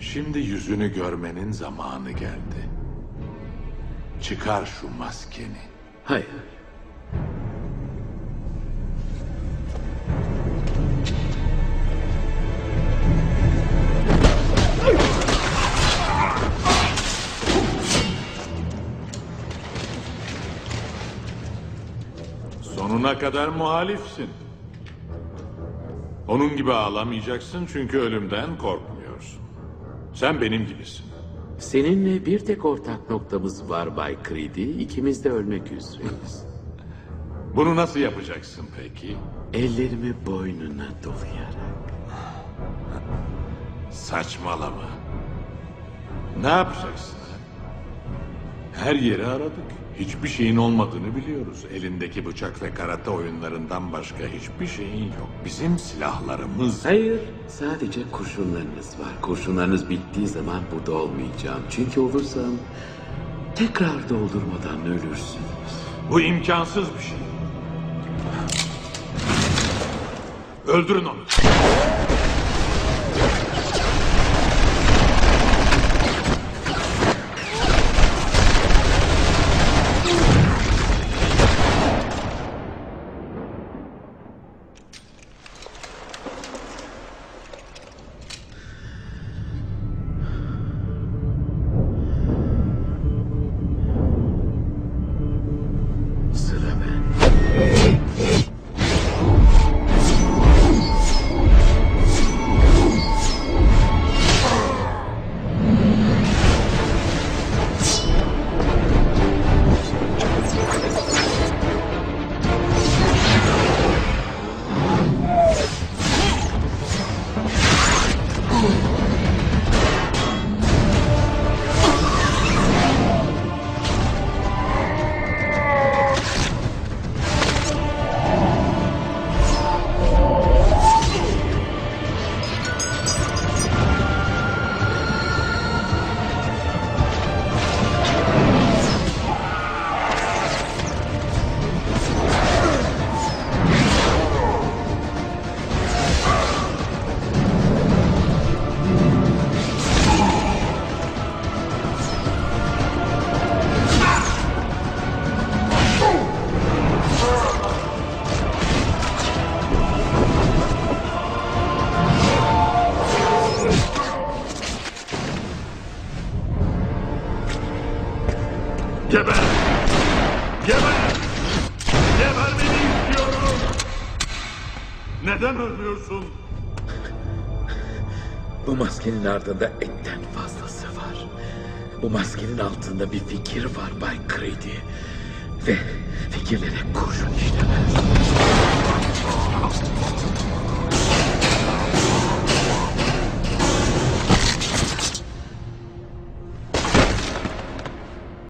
Şimdi yüzünü görmenin zamanı geldi. Çıkar şu maskeni. Hayır. Sonuna kadar muhalifsin. Onun gibi ağlamayacaksın çünkü ölümden korkmuyorsun. Sen benim gibisin. Seninle bir tek ortak noktamız var Bay Creedy. İkimiz de ölmek üzereyiz. Bunu nasıl yapacaksın peki? Ellerimi boynuna dolayarak. Saçmalama. Ne yapacaksın? Her yeri aradık. Hiçbir şeyin olmadığını biliyoruz. Elindeki bıçak ve karate oyunlarından başka hiçbir şeyin yok. Bizim silahlarımız... Hayır, sadece kurşunlarınız var. Kurşunlarınız bittiği zaman burada olmayacağım. Çünkü olursam tekrar doldurmadan ölürsünüz. Bu imkansız bir şey. Öldürün onu. Geber! Geber! Gebermeni istiyorum! Neden ölmüyorsun? Bu maskenin ardında etten fazlası var. Bu maskenin altında bir fikir var Bay Creedy. Ve fikirlere kurşun işlemez.